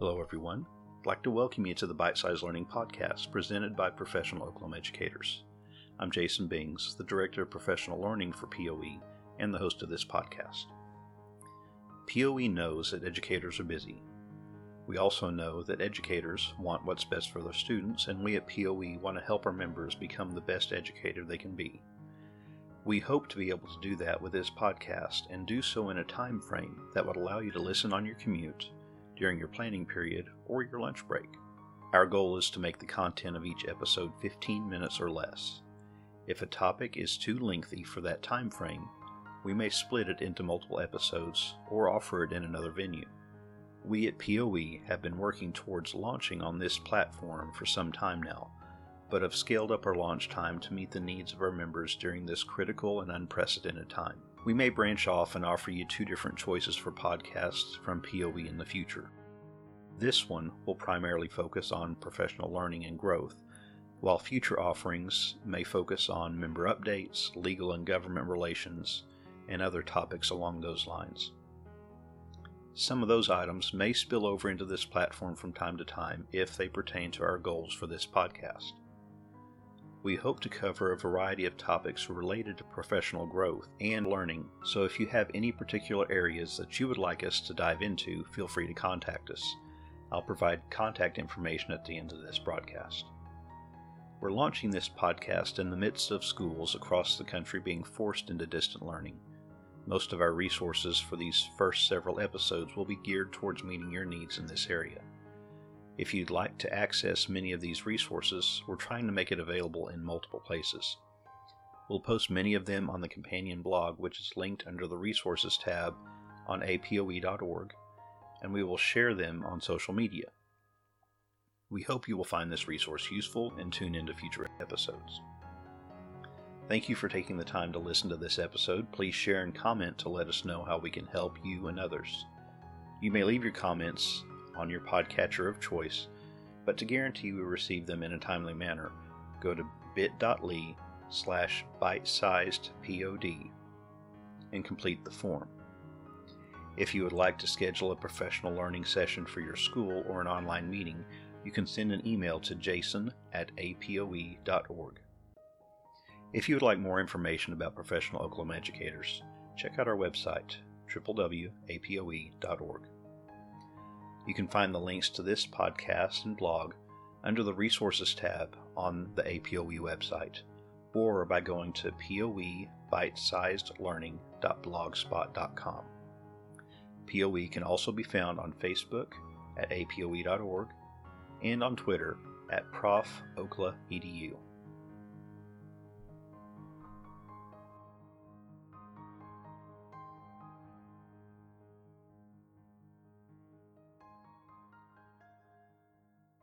Hello, everyone. I'd like to welcome you to the Bite Size Learning Podcast presented by Professional Oklahoma Educators. I'm Jason Bings, the Director of Professional Learning for POE and the host of this podcast. POE knows that educators are busy. We also know that educators want what's best for their students, and we at POE want to help our members become the best educator they can be. We hope to be able to do that with this podcast and do so in a time frame that would allow you to listen on your commute during your planning period or your lunch break. Our goal is to make the content of each episode 15 minutes or less. If a topic is too lengthy for that time frame, we may split it into multiple episodes or offer it in another venue. We at POE have been working towards launching on this platform for some time now, but have scaled up our launch time to meet the needs of our members during this critical and unprecedented time. We may branch off and offer you two different choices for podcasts from POE in the future. This one will primarily focus on professional learning and growth, while future offerings may focus on member updates, legal and government relations, and other topics along those lines. Some of those items may spill over into this platform from time to time if they pertain to our goals for this podcast. We hope to cover a variety of topics related to professional growth and learning, so if you have any particular areas that you would like us to dive into, feel free to contact us. I'll provide contact information at the end of this broadcast. We're launching this podcast in the midst of schools across the country being forced into distant learning. Most of our resources for these first several episodes will be geared towards meeting your needs in this area. If you'd like to access many of these resources, we're trying to make it available in multiple places. We'll post many of them on the companion blog, which is linked under the Resources tab on apoe.org and we will share them on social media. We hope you will find this resource useful and tune into future episodes. Thank you for taking the time to listen to this episode. Please share and comment to let us know how we can help you and others. You may leave your comments on your podcatcher of choice, but to guarantee we receive them in a timely manner, go to bit.ly slash bite-sized pod and complete the form. If you would like to schedule a professional learning session for your school or an online meeting, you can send an email to jason at apoe.org. If you would like more information about professional Oklahoma educators, check out our website, www.apoe.org. You can find the links to this podcast and blog under the Resources tab on the APOE website, or by going to poebitesizedlearning.blogspot.com. POE can also be found on Facebook at apoe.org and on Twitter at profokla.edu.